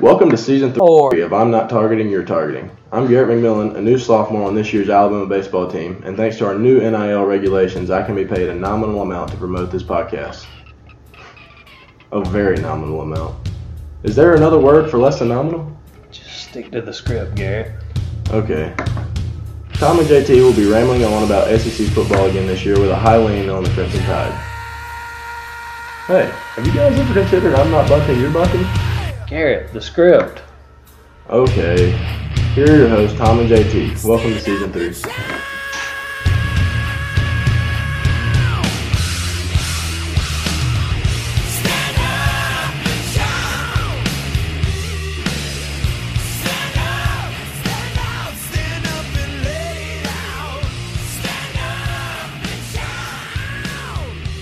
Welcome to season three of I'm Not Targeting, You're Targeting. I'm Garrett McMillan, a new sophomore on this year's Alabama baseball team, and thanks to our new NIL regulations, I can be paid a nominal amount to promote this podcast. A very nominal amount. Is there another word for less than nominal? Just stick to the script, Garrett. Okay. Tom and JT will be rambling on about SEC football again this year with a high lean on the Crimson Tide. Hey, have you guys ever considered I'm not bucking, you're bucking? Garrett, the script. Okay. Here are your hosts, Tom and JT. Welcome to season three.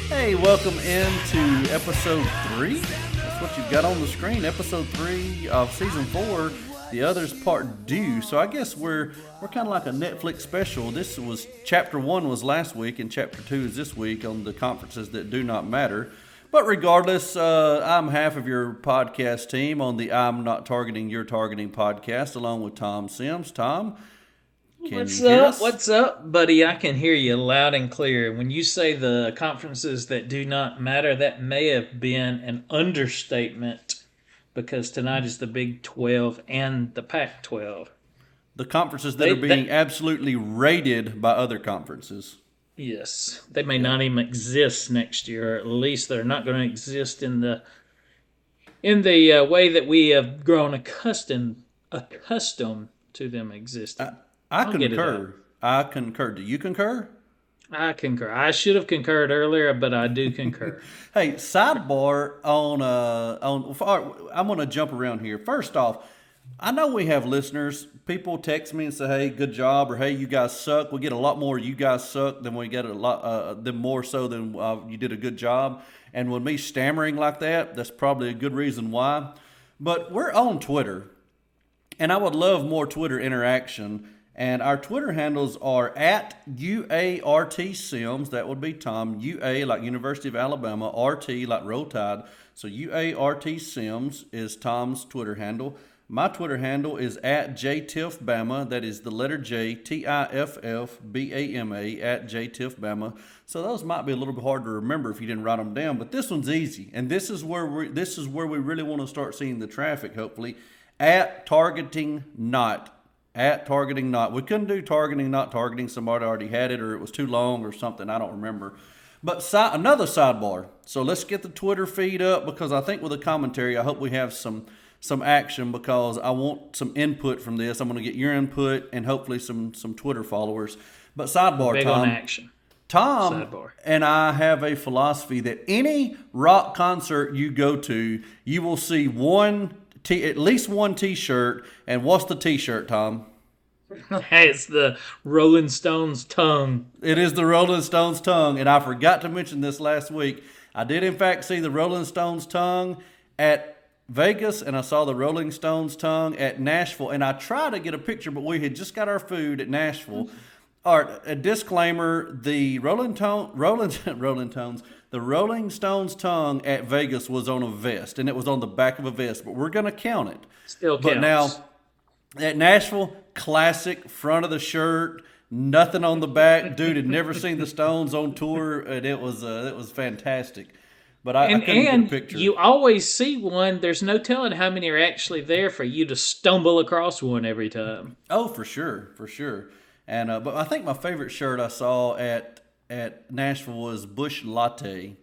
Hey, welcome into episode three. You've got on the screen. Episode three of season four. The others part due. So I guess we're we're kind of like a Netflix special. This was chapter one was last week, and chapter two is this week on the conferences that do not matter. But regardless, uh, I'm half of your podcast team on the I'm Not Targeting You're Targeting podcast, along with Tom Sims. Tom, can What's up? What's up, buddy? I can hear you loud and clear. When you say the conferences that do not matter, that may have been an understatement because tonight is the Big 12 and the Pac 12. the conferences that They- are being they- absolutely raided by other conferences. Yes, they may not even exist next year, or at least they're not going to exist in the in the uh, way that we have grown accustomed accustomed to them existing. I I'll concur. I concur. Do you concur? I concur. I should have concurred earlier, but I do concur. Hey, sidebar on uh on. I'm going to jump around here. First off, I know we have listeners. People text me and say, "Hey, good job," or "Hey, you guys suck." We get a lot more "you guys suck" than we get a lot uh, than more so than uh, you did a good job. And with me stammering like that, that's probably a good reason why. But we're on Twitter, and I would love more Twitter interaction. And our Twitter handles are at UART Sims. That would be Tom. UA like University of Alabama. RT like Roll Tide. So UART Sims is Tom's Twitter handle. My Twitter handle is at JTiffBama. That is the letter J T I F F B A M A at JTiffBama. So those might be a little bit hard to remember if you didn't write them down, but this one's easy. And this is where we this is where we really want to start seeing the traffic. Hopefully, at targeting not at targeting not. We couldn't do targeting not targeting. Somebody already had it, or it was too long, or something. I don't remember. But si- another sidebar. So let's get the Twitter feed up because I think with the commentary, I hope we have some some action because I want some input from this. I'm going to get your input and hopefully some some Twitter followers. But sidebar, Big Tom. on action. Tom Sidebar. and I have a philosophy that any rock concert you go to, you will see one t- at least one T-shirt. And what's the T-shirt, Tom? it's the Rolling Stones tongue. It is the Rolling Stones tongue, and I forgot to mention this last week. I did, in fact, see the Rolling Stones tongue at Vegas, and I saw the Rolling Stones tongue at Nashville. And I tried to get a picture, but we had just got our food at Nashville. All right, a disclaimer: the Rolling Tone, Rolling, Rolling Tones, the Rolling Stones tongue at Vegas was on a vest, and it was on the back of a vest. But we're gonna count it. Still counts. But now at Nashville, classic front of the shirt, nothing on the back. Dude had never seen the Stones on tour, and it was uh, it was fantastic. But I, I and, couldn't and get a picture. you always see one. There's no telling how many are actually there for you to stumble across one every time. oh, for sure, for sure. And uh, but I think my favorite shirt I saw at at Nashville was Busch Latte.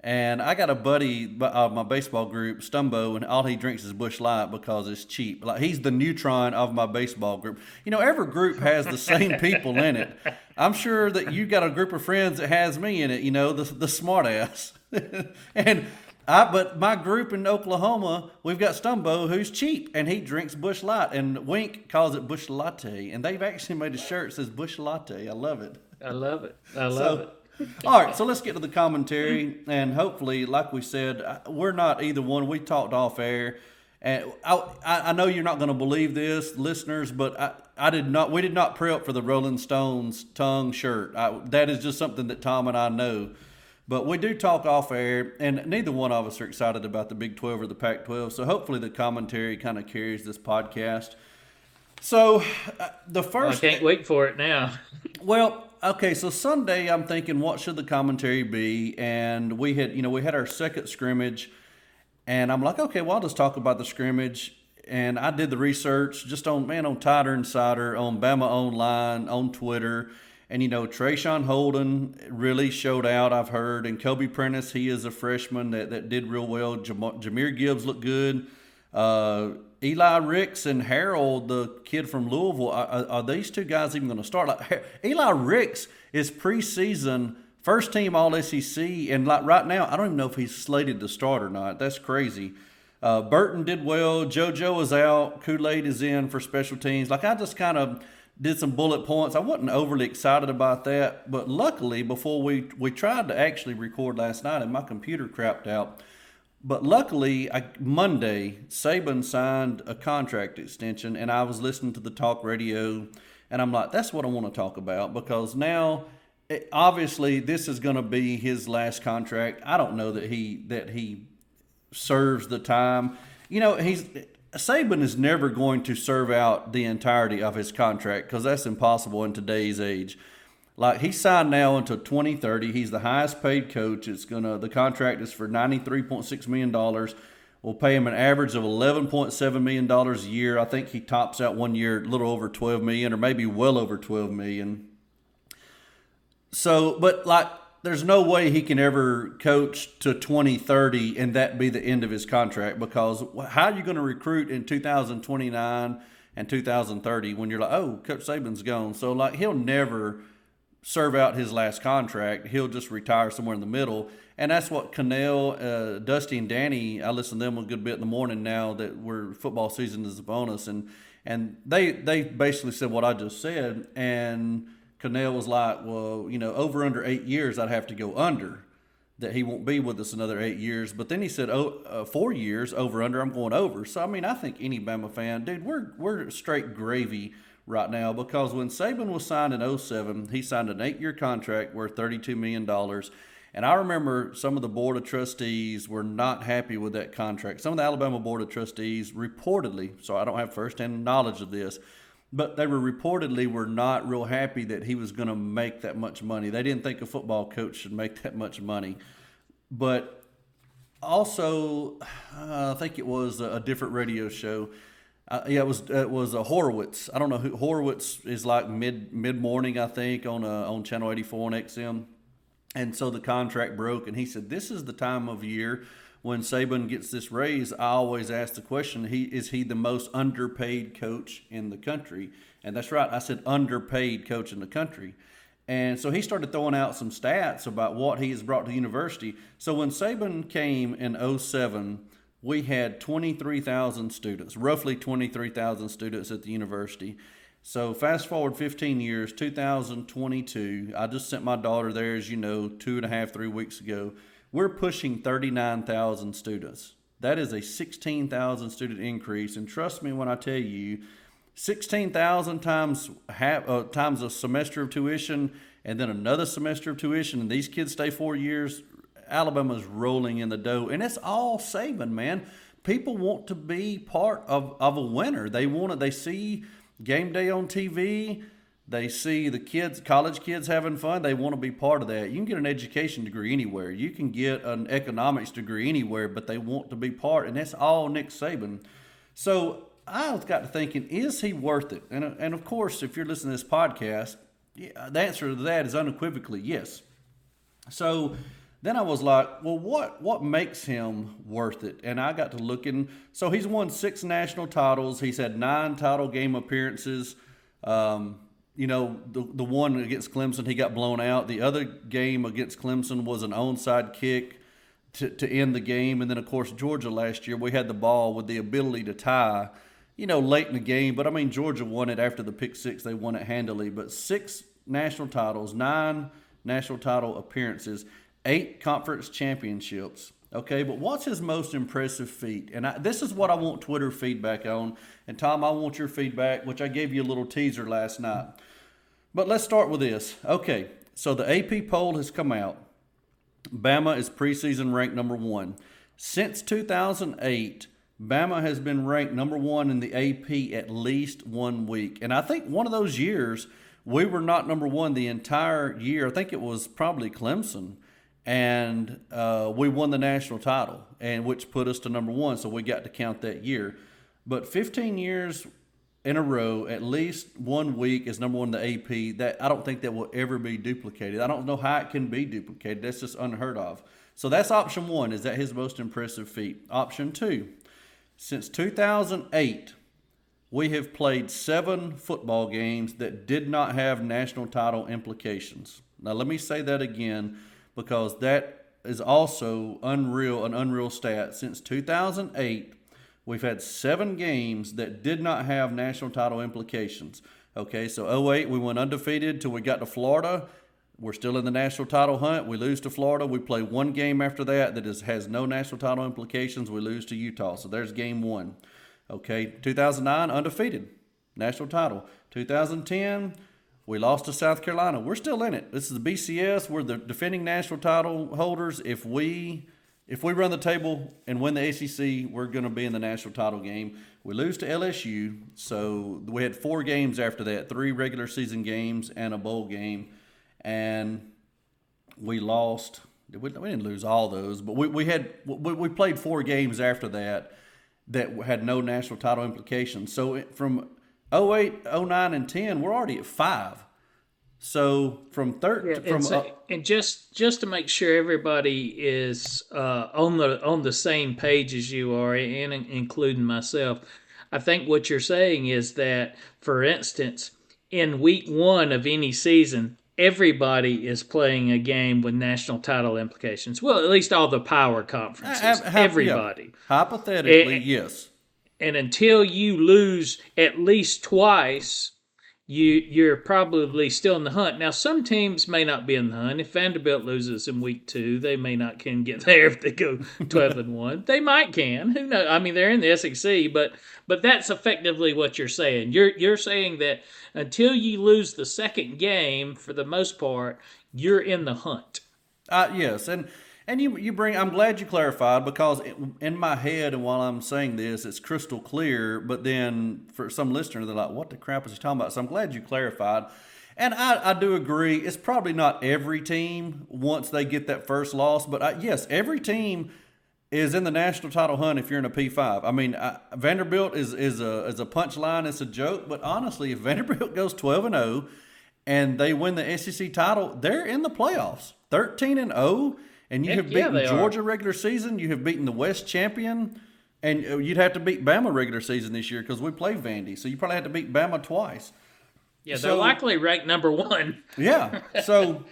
And I got a buddy, uh, my baseball group, Stumbo, and all he drinks is Busch Light because it's cheap. Like he's the neutron of my baseball group. You know, every group has the same people in it. I'm sure that you got a group of friends that has me in it. You know, the the smart ass. and I, but my group in Oklahoma, we've got Stumbo who's cheap and he drinks Busch Light, and Wink calls it Busch Latte, and they've actually made a shirt that says Busch Latte. I love it. I love it. I love So- it. All right, so let's get to the commentary, and hopefully, like we said, we're not either one. We talked off air, and I, I I know you're not going to believe this, listeners, but I, I did not. We did not prep for the Rolling Stones tongue shirt. I, that is just something that Tom and I know. But we do talk off air, and neither one of us are excited about the Big 12 or the Pac 12. So hopefully the commentary kind of carries this podcast. So uh, the first. I can't wait for it now. Well, okay, so Sunday I'm thinking, what should the commentary be? And we had, you know, we had our second scrimmage, and I'm like, okay, well, I'll just talk about the scrimmage. And I did the research just on man on Tider Insider, on Bama Online, on Twitter, and you know, Traeshon Holden really showed out. I've heard, and Kobe Prentice, he is a freshman that, that did real well. Jam- Jahmyr Gibbs looked good. Uh, Eli Ricks and Harrell, the kid from Louisville, are, are these two guys even going to start? Like Eli Ricks is preseason first team All SEC, and like right now, I don't even know if he's slated to start or not. That's crazy. Uh, Burton did well. JoJo is out. Kool Aid is in for special teams. Like I just kind of did some bullet points. I wasn't overly excited about that, but luckily, before we we tried to actually record last night, and my computer crapped out. But luckily, I, Monday, Saban signed a contract extension, and I was listening to the talk radio, and I'm like, that's what I want to talk about because now, it, obviously, this is going to be his last contract. I don't know that he that he serves the time. You know, he's Saban is never going to serve out the entirety of his contract because that's impossible in today's age. Like he signed now until 2030. He's the highest paid coach. It's gonna the contract is for 93.6 million dollars. We'll pay him an average of 11.7 million dollars a year. I think he tops out one year a little over 12 million, or maybe well over 12 million. So, but like, there's no way he can ever coach to 2030 and that be the end of his contract because how are you going to recruit in 2029 and 2030 when you're like, oh, Coach Saban's gone? So like, he'll never serve out his last contract. He'll just retire somewhere in the middle. And that's what Cannell, uh, Dusty, and Danny, I listen to them a good bit in the morning now that we're football season is upon us. And, and they, they basically said what I just said. And Cannell was like, well, you know, over under eight years, I'd have to go under that he won't be with us another eight years. But then he said, oh, uh, four years over under, I'm going over. So, I mean, I think any Bama fan, dude, we're, we're straight gravy right now because when Saban was signed in 07, he signed an eight year contract worth $32 million. And I remember some of the Board of Trustees were not happy with that contract. Some of the Alabama Board of Trustees reportedly, so I don't have firsthand knowledge of this, but they were reportedly were not real happy that he was going to make that much money. They didn't think a football coach should make that much money. But also, uh, I think it was a different radio show uh, yeah, it was it was a Horowitz. I don't know who Horowitz is like mid mid morning, I think, on uh, on channel eighty four on XM, and so the contract broke, and he said this is the time of year when Saban gets this raise. I always ask the question: He is he the most underpaid coach in the country? And that's right, I said underpaid coach in the country. And so he started throwing out some stats about what he has brought to university. So when Saban came in 07, we had 23,000 students, roughly 23,000 students at the university. So fast forward 15 years, 2022. I just sent my daughter there, as you know, two and a half, three weeks ago. We're pushing 39,000 students. That is a 16,000 student increase, and trust me when I tell you, 16,000 times half uh, times a semester of tuition, and then another semester of tuition, and these kids stay four years. Alabama's rolling in the dough, and it's all Saban, man. People want to be part of, of a winner. They want to. They see game day on TV. They see the kids, college kids having fun. They want to be part of that. You can get an education degree anywhere. You can get an economics degree anywhere, but they want to be part, and that's all Nick Saban. So I got to thinking, is he worth it? And, and of course, if you're listening to this podcast, yeah, the answer to that is unequivocally yes. So then I was like, well, what what makes him worth it? And I got to looking. So he's won six national titles. He's had nine title game appearances. Um, you know, the the one against Clemson, he got blown out. The other game against Clemson was an onside kick to, to end the game. And then, of course, Georgia last year, we had the ball with the ability to tie, you know, late in the game. But I mean, Georgia won it after the pick six. They won it handily. But six national titles, nine national title appearances eight conference championships. Okay, but what's his most impressive feat? And I, this is what I want Twitter feedback on. And Tom, I want your feedback, which I gave you a little teaser last night. But let's start with this. Okay, so the AP poll has come out. Bama is preseason ranked number one. Since 2008, Bama has been ranked number one in the AP at least one week. And I think one of those years, we were not number one the entire year. I think it was probably Clemson. And uh, we won the national title, and which put us to number one. So we got to count that year. But 15 years in a row, at least one week is number one in the AP. That I don't think that will ever be duplicated. I don't know how it can be duplicated. That's just unheard of. So that's option one. Is that his most impressive feat? Option two, since 2008, we have played seven football games that did not have national title implications. Now, let me say that again because that is also unreal, an unreal stat. Since 2008, we've had seven games that did not have national title implications. Okay, so 08, we went undefeated till we got to Florida. We're still in the national title hunt. We lose to Florida. We play one game after that that is, has no national title implications. We lose to Utah. So there's game one. Okay, 2009, undefeated, national title. 2010, we lost to South Carolina. We're still in it. This is the BCS. We're the defending national title holders. If we if we run the table and win the ACC, we're going to be in the national title game. We lose to LSU, so we had four games after that, three regular season games and a bowl game and we lost. We, didn't lose all those, but we, we had we, we played four games after that that had no national title implications. So from 08, 09, and 10, we're already at five. So from third, yeah, from and, so, uh, and, just just to make sure everybody is uh, on the on the same page as you are, and including myself, I think what you're saying is that, for instance, in week one of any season, everybody is playing a game with national title implications. Well, at least all the power conferences. Have, everybody. Yeah. Hypothetically, and, yes. And until you lose at least twice, you you're probably still in the hunt. Now, some teams may not be in the hunt. If Vanderbilt loses in week two, they may not can get there if they go twelve and one. They might can. Who knows? I mean, they're in the SEC, but but that's effectively what you're saying. You're you're saying that until you lose the second game, for the most part, you're in the hunt. Uh, yes, and and you you bring. I'm glad you clarified because in my head and while I'm saying this, it's crystal clear. But then for some listener, they're like, "What the crap is he talking about?" So I'm glad you clarified. And I, I do agree. It's probably not every team once they get that first loss, but I, yes, every team is in the national title hunt if you're in a P5. I mean, I, Vanderbilt is is a is a punchline. It's a joke, but honestly, if Vanderbilt goes 12 and 0 and they win the SEC title, they're in the playoffs. 13 and 0 and you Heck have beaten yeah, Georgia are. regular season. You have beaten the West champion, and uh, you'd have to beat Bama regular season this year because we play Vandy. So you probably have to beat Bama twice. Yeah, they're likely ranked number one. yeah. So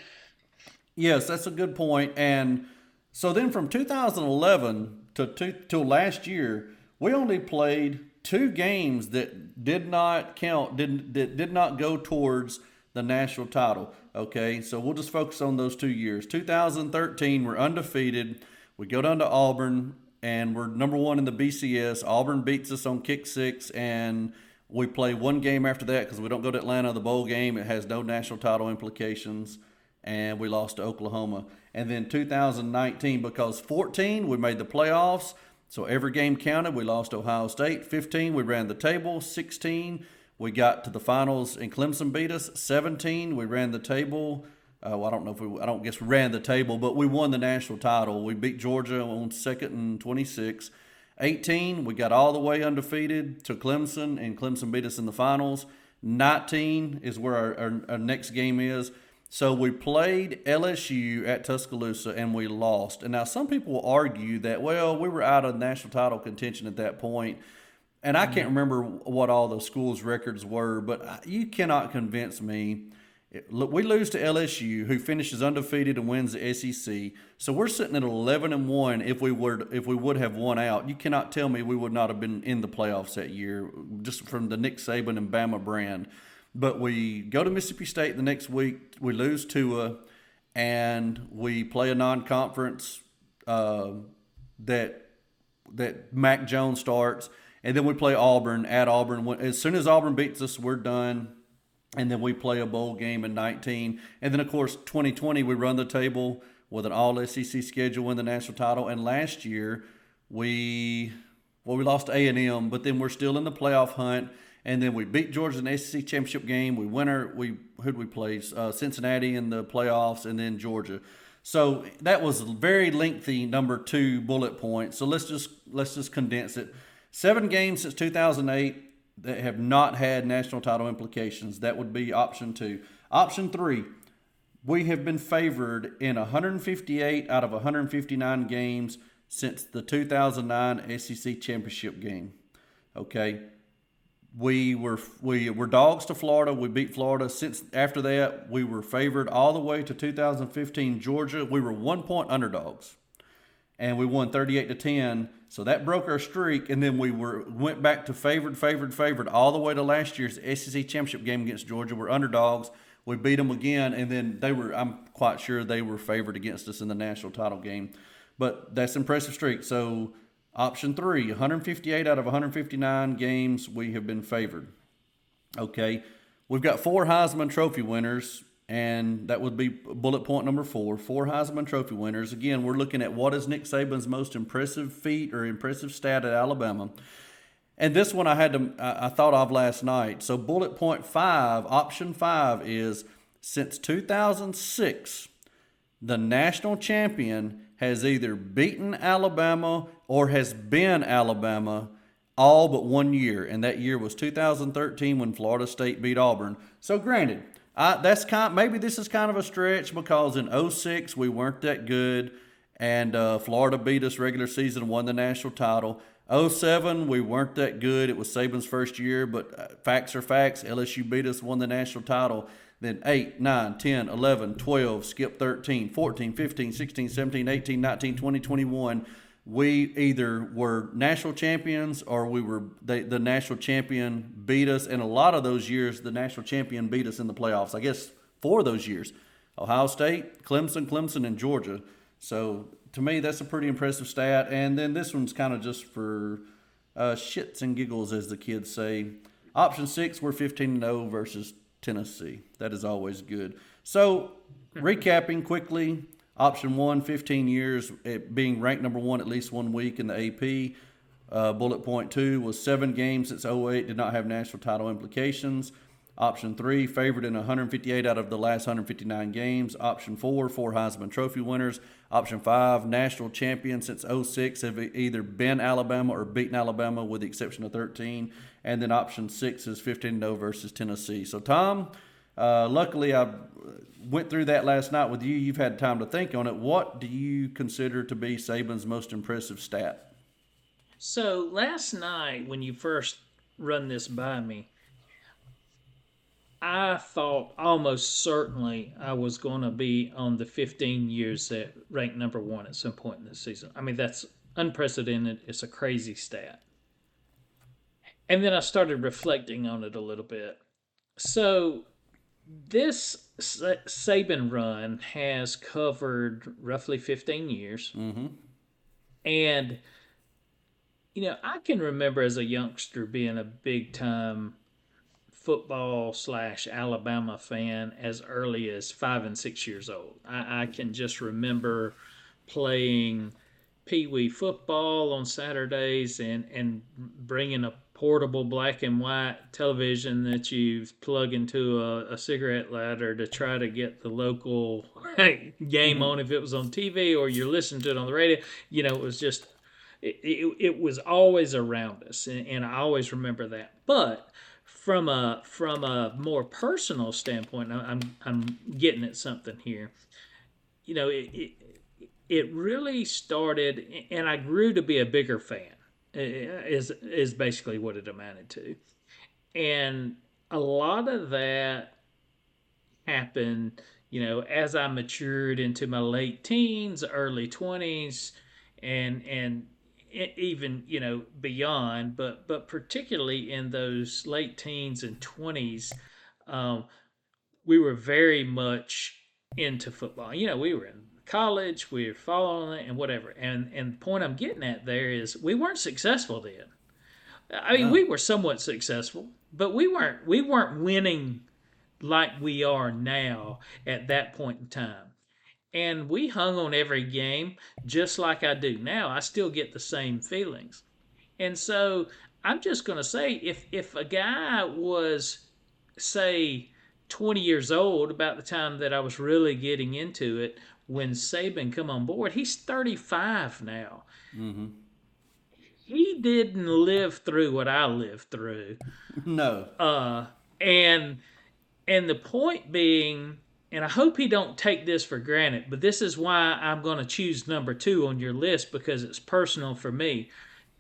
yes, that's a good point. And so then from 2011 to to till last year, we only played two games that did not count, did that did not go towards the national title. Okay, so we'll just focus on those two years. 2013, we're undefeated. We go down to Auburn, and we're number one in the BCS. Auburn beats us on kick six, and we play one game after that because we don't go to Atlanta. The bowl game it has no national title implications, and we lost to Oklahoma. And then 2019, because 14 we made the playoffs, so every game counted. We lost Ohio State. 15 we ran the table. 16 we got to the finals and Clemson beat us 17. We ran the table. Uh, well, I don't know if we, I don't guess we ran the table, but we won the national title. We beat Georgia on second and 26. 18, we got all the way undefeated to Clemson, and Clemson beat us in the finals. 19 is where our, our, our next game is. So we played LSU at Tuscaloosa and we lost. And now some people will argue that, well, we were out of national title contention at that point and I can't remember what all the school's records were, but you cannot convince me. Look, we lose to LSU, who finishes undefeated and wins the SEC. So we're sitting at eleven and one. If we were, if we would have won out, you cannot tell me we would not have been in the playoffs that year, just from the Nick Saban and Bama brand. But we go to Mississippi State the next week. We lose Tua, and we play a non-conference uh, that that Mac Jones starts and then we play Auburn at Auburn. As soon as Auburn beats us, we're done. And then we play a bowl game in 19. And then, of course, 2020, we run the table. with an All SEC schedule, win the national title. And last year, we well we lost A and M, but then we're still in the playoff hunt. And then we beat Georgia in the SEC championship game. We win our we who'd we play? Uh, Cincinnati in the playoffs, and then Georgia. So that was a very lengthy number two bullet point. So let's just let's just condense it. Seven games since 2008 that have not had national title implications. That would be option two. Option three, we have been favored in 158 out of 159 games since the 2009 SEC championship game. Okay, we were we were dogs to Florida. We beat Florida. Since after that, we were favored all the way to 2015 Georgia. We were one point underdogs, and we won 38 to 10. So that broke our streak, and then we were went back to favored, favored, favored all the way to last year's SEC championship game against Georgia. We're underdogs. We beat them again, and then they were. I'm quite sure they were favored against us in the national title game, but that's impressive streak. So Option three, 158 out of 159 games we have been favored. Okay, we've got four Heisman Trophy winners, and that would be bullet point number four. Four Heisman Trophy winners. Again, we're looking at what is Nick Saban's most impressive feat or impressive stat at Alabama. And this one I had to I thought of last night. So bullet point five, option five is since 2006, the national champion has either beaten Alabama or has been Alabama all but one year, and that year was 2013 when Florida State beat Auburn. So, granted, That's kind. Maybe this is kind of a stretch because in 06 we weren't that good, and uh, Florida beat us regular season, won the national title. 07 we weren't that good. It was Saban's first year, but uh, facts are facts. LSU beat us, won the national title then 8, 9, 10, 11, 12, skip 13, 14, 15, 16, 17, 18, 19, 20, 21. We either were national champions or we were they, the national champion beat us. And a lot of those years, the national champion beat us in the playoffs. I guess four of those years Ohio State, Clemson, Clemson, and Georgia. So to me, that's a pretty impressive stat. And then this one's kind of just for uh, shits and giggles, as the kids say. Option six, we're 15 0 versus Tennessee. That is always good. So, recapping quickly option one 15 years, being ranked number one at least one week in the AP. Uh, bullet point two was seven games since 08, did not have national title implications. Option three, favored in 158 out of the last 159 games. Option four, four Heisman Trophy winners. Option five, national champion since 06, have either been Alabama or beaten Alabama with the exception of 13. And then option six is 15 0 versus Tennessee. So, Tom, uh, luckily I went through that last night with you. You've had time to think on it. What do you consider to be Saban's most impressive stat? So, last night when you first run this by me, I thought almost certainly I was going to be on the 15 years that ranked number one at some point in the season. I mean, that's unprecedented. It's a crazy stat. And then I started reflecting on it a little bit. So, this Saban run has covered roughly 15 years. Mm-hmm. And, you know, I can remember as a youngster being a big time football slash Alabama fan as early as five and six years old. I, I can just remember playing pee wee football on Saturdays and, and bringing a portable black and white television that you plug into a, a cigarette lighter to try to get the local game mm-hmm. on if it was on TV or you're listening to it on the radio. You know, it was just, it, it, it was always around us. And, and I always remember that. But from a from a more personal standpoint, I'm I'm getting at something here. You know, it, it, it really started, and I grew to be a bigger fan. Is is basically what it amounted to, and a lot of that happened. You know, as I matured into my late teens, early twenties, and and even you know beyond, but but particularly in those late teens and twenties, um, we were very much into football. You know, we were in college, we're following it and whatever. And and the point I'm getting at there is we weren't successful then. I mean, no. we were somewhat successful, but we weren't we weren't winning like we are now at that point in time. and we hung on every game just like I do now. I still get the same feelings. And so I'm just going to say if if a guy was say 20 years old about the time that I was really getting into it when Saban come on board, he's 35 now. Mm-hmm. He didn't live through what I lived through. No. Uh and and the point being and I hope he don't take this for granted, but this is why I'm going to choose number 2 on your list because it's personal for me.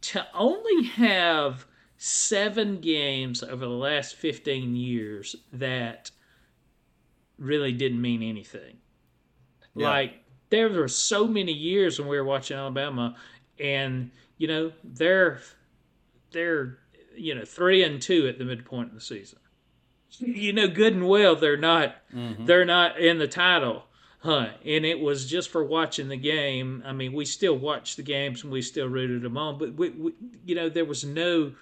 To only have 7 games over the last 15 years that really didn't mean anything. Yeah. Like there were so many years when we were watching Alabama and you know, they're they're you know, 3 and 2 at the midpoint of the season you know good and well they're not Mm-hmm. they're not in the title hunt and it was just for watching the game i mean we still watched the games and we still rooted them on but we, we you know there was no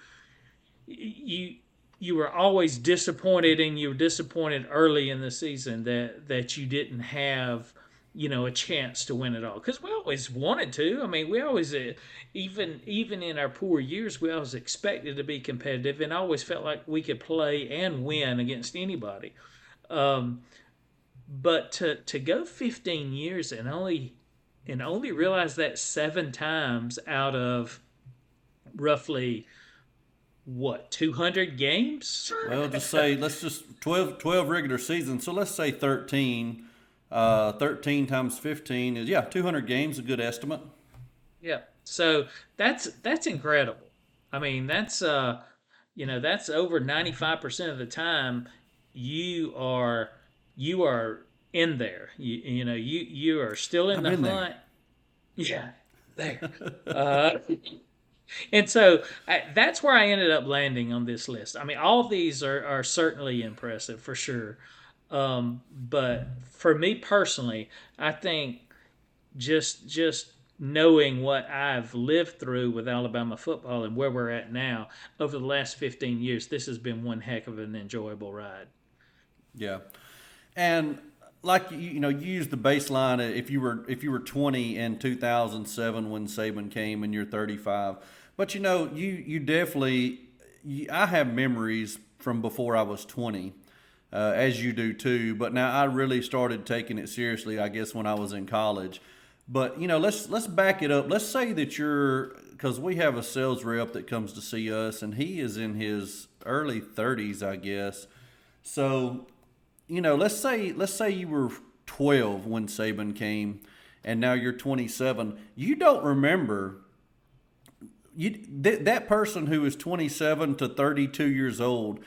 you you were always disappointed and you were disappointed early in the season that that you didn't have you know a chance to win it all because we always wanted to i mean we always uh, even even in our poor years we always expected to be competitive and always felt like we could play and win against anybody um, but to to go 15 years and only and only realize that seven times out of roughly what 200 games Well, just say let's just 12, 12 regular seasons. So let's say 13. Uh, 13 times 15 is yeah 200 games a good estimate. Yeah. So that's that's incredible. I mean, that's uh you know, that's over 95% of the time you are you are in there. You you know, you you are still in I'm the in hunt. Yeah. There. uh and so I, that's where I ended up landing on this list. I mean, all of these are, are certainly impressive for sure. Um, but for me personally, I think just just knowing what I've lived through with Alabama football and where we're at now over the last 15 years, this has been one heck of an enjoyable ride. Yeah, and like you, know, you use the baseline. uh, If you were if you were 20 in 2007 when Saban came, and you're 35, but you know, you you definitely. You, I have memories from before I was 20, uh, as you do too. But now I really started taking it seriously. I guess when I was in college. But you know, let's let's back it up. Let's say that you're because we have a sales rep that comes to see us, and he is in his early 30s, I guess. So you know, let's say let's say you were 12 when Saban came, and now you're 27. You don't remember. You th- that person who is 27 to 32 years old,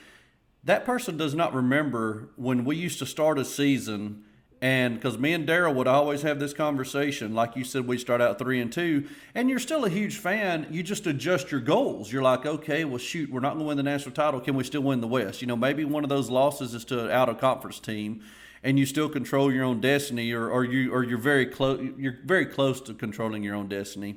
that person does not remember when we used to start a season. And because me and Daryl would always have this conversation, like you said, we start out three and two, and you're still a huge fan. You just adjust your goals. You're like, okay, well, shoot, we're not going to win the national title. Can we still win the West? You know, maybe one of those losses is to an out of conference team, and you still control your own destiny, or, or you or you're very close. You're very close to controlling your own destiny.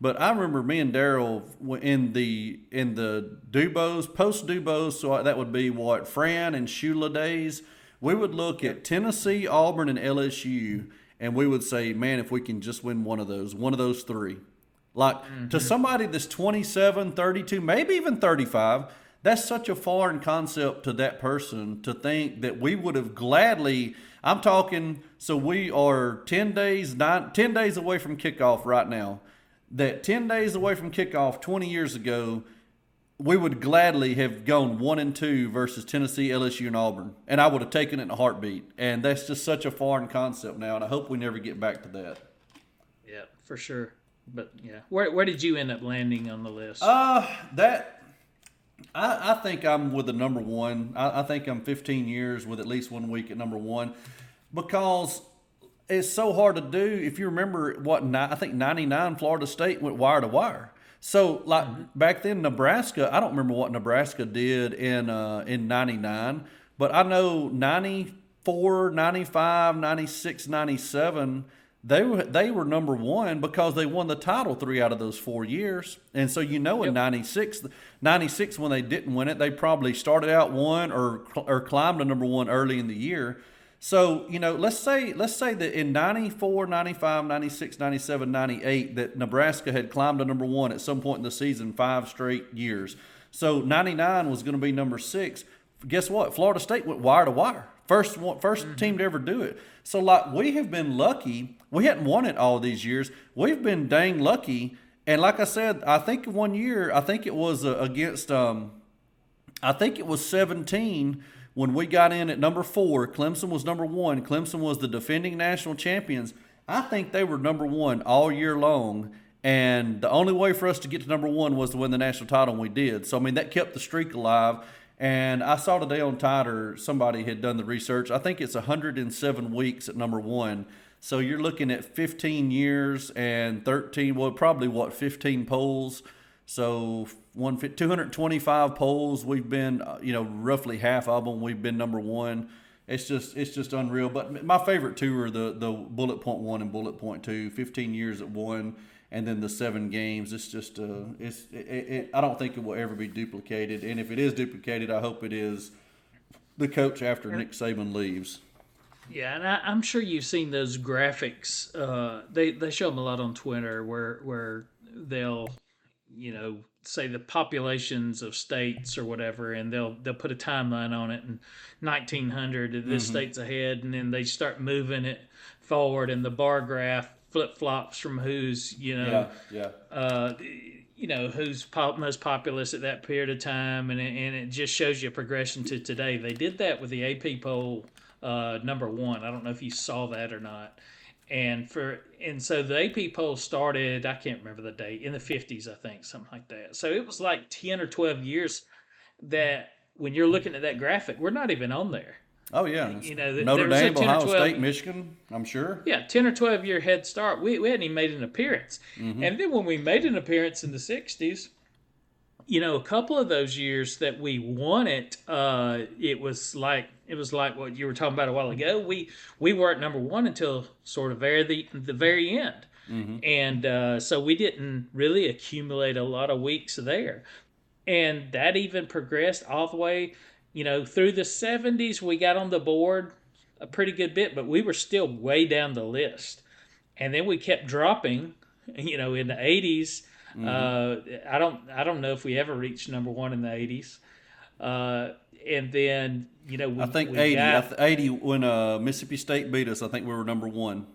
But I remember me and Daryl in the in the DuBose post DuBose, so that would be what Fran and Shula days. We would look at Tennessee, Auburn, and LSU, and we would say, "Man, if we can just win one of those, one of those three, like to mm-hmm. somebody that's 27, 32, maybe even 35, that's such a foreign concept to that person to think that we would have gladly. I'm talking, so we are 10 days, nine, 10 days away from kickoff right now. That 10 days away from kickoff 20 years ago, we would gladly have gone one and two versus Tennessee, LSU, and Auburn, and I would have taken it in a heartbeat. And that's just such a foreign concept now, and I hope we never get back to that. Yeah, for sure. But yeah, where where did you end up landing on the list? Uh, that I, I think I'm with the number one. I, I think I'm 15 years with at least one week at number one because it's so hard to do. If you remember what I think 99 Florida State went wire to wire. So like back then Nebraska, I don't remember what Nebraska did in uh, in 99, but I know 94, 95, 96, 97 they were they were number one because they won the title three out of those four years. And so you know in 96, 96 when they didn't win it, they probably started out one or or climbed to number one early in the year. So, you know, let's say let's say that in 94, 95, 96, 97, 98 that Nebraska had climbed to number 1 at some point in the season 5 straight years. So, 99 was going to be number 6. Guess what? Florida State went wire to wire. First one, 1st mm-hmm. team to ever do it. So like we have been lucky. We hadn't won it all these years. We've been dang lucky. And like I said, I think one year, I think it was uh, against um I think it was 17 when we got in at number four, Clemson was number one. Clemson was the defending national champions. I think they were number one all year long. And the only way for us to get to number one was to win the national title, and we did. So, I mean, that kept the streak alive. And I saw today on Tider, somebody had done the research. I think it's 107 weeks at number one. So you're looking at 15 years and 13, well, probably what, 15 polls. So one 225 polls. We've been, uh, you know, roughly half of them. We've been number one. It's just it's just unreal. But my favorite two are the the bullet point one and bullet point two. 15 years at one, and then the seven games. It's just uh, it's it, it, I don't think it will ever be duplicated. And if it is duplicated, I hope it is the coach after Nick Saban leaves. Yeah, and I, am sure you've seen those graphics. Uh, they they show them a lot on Twitter, where where they'll, you know, say the populations of states or whatever, and they'll they'll put a timeline on it. And 1900, this mm-hmm. state's ahead, and then they start moving it forward, and the bar graph flip flops from who's you know yeah, yeah. Uh, you know who's pop, most populous at that period of time, and it, and it just shows you a progression to today. They did that with the AP poll uh, number one. I don't know if you saw that or not and for and so the AP poll started I can't remember the date in the 50s I think something like that. So it was like 10 or 12 years that when you're looking at that graphic we're not even on there. Oh yeah, you know Notre Dame, Ohio 12, State, Michigan. I'm sure. Yeah, ten or twelve year head start. We, we hadn't even made an appearance, mm-hmm. and then when we made an appearance in the '60s, you know, a couple of those years that we won it, uh, it was like it was like what you were talking about a while ago. We we weren't number one until sort of very the the very end, mm-hmm. and uh, so we didn't really accumulate a lot of weeks there, and that even progressed all the way, you know, through the seventies. We got on the board a pretty good bit, but we were still way down the list, and then we kept dropping. You know, in the eighties Mm-hmm. Uh, I don't I don't know if we ever reached number one in the eighties. Uh, and then you know we, I think 80, got, 80 when uh, Mississippi State beat us. I think we were number one.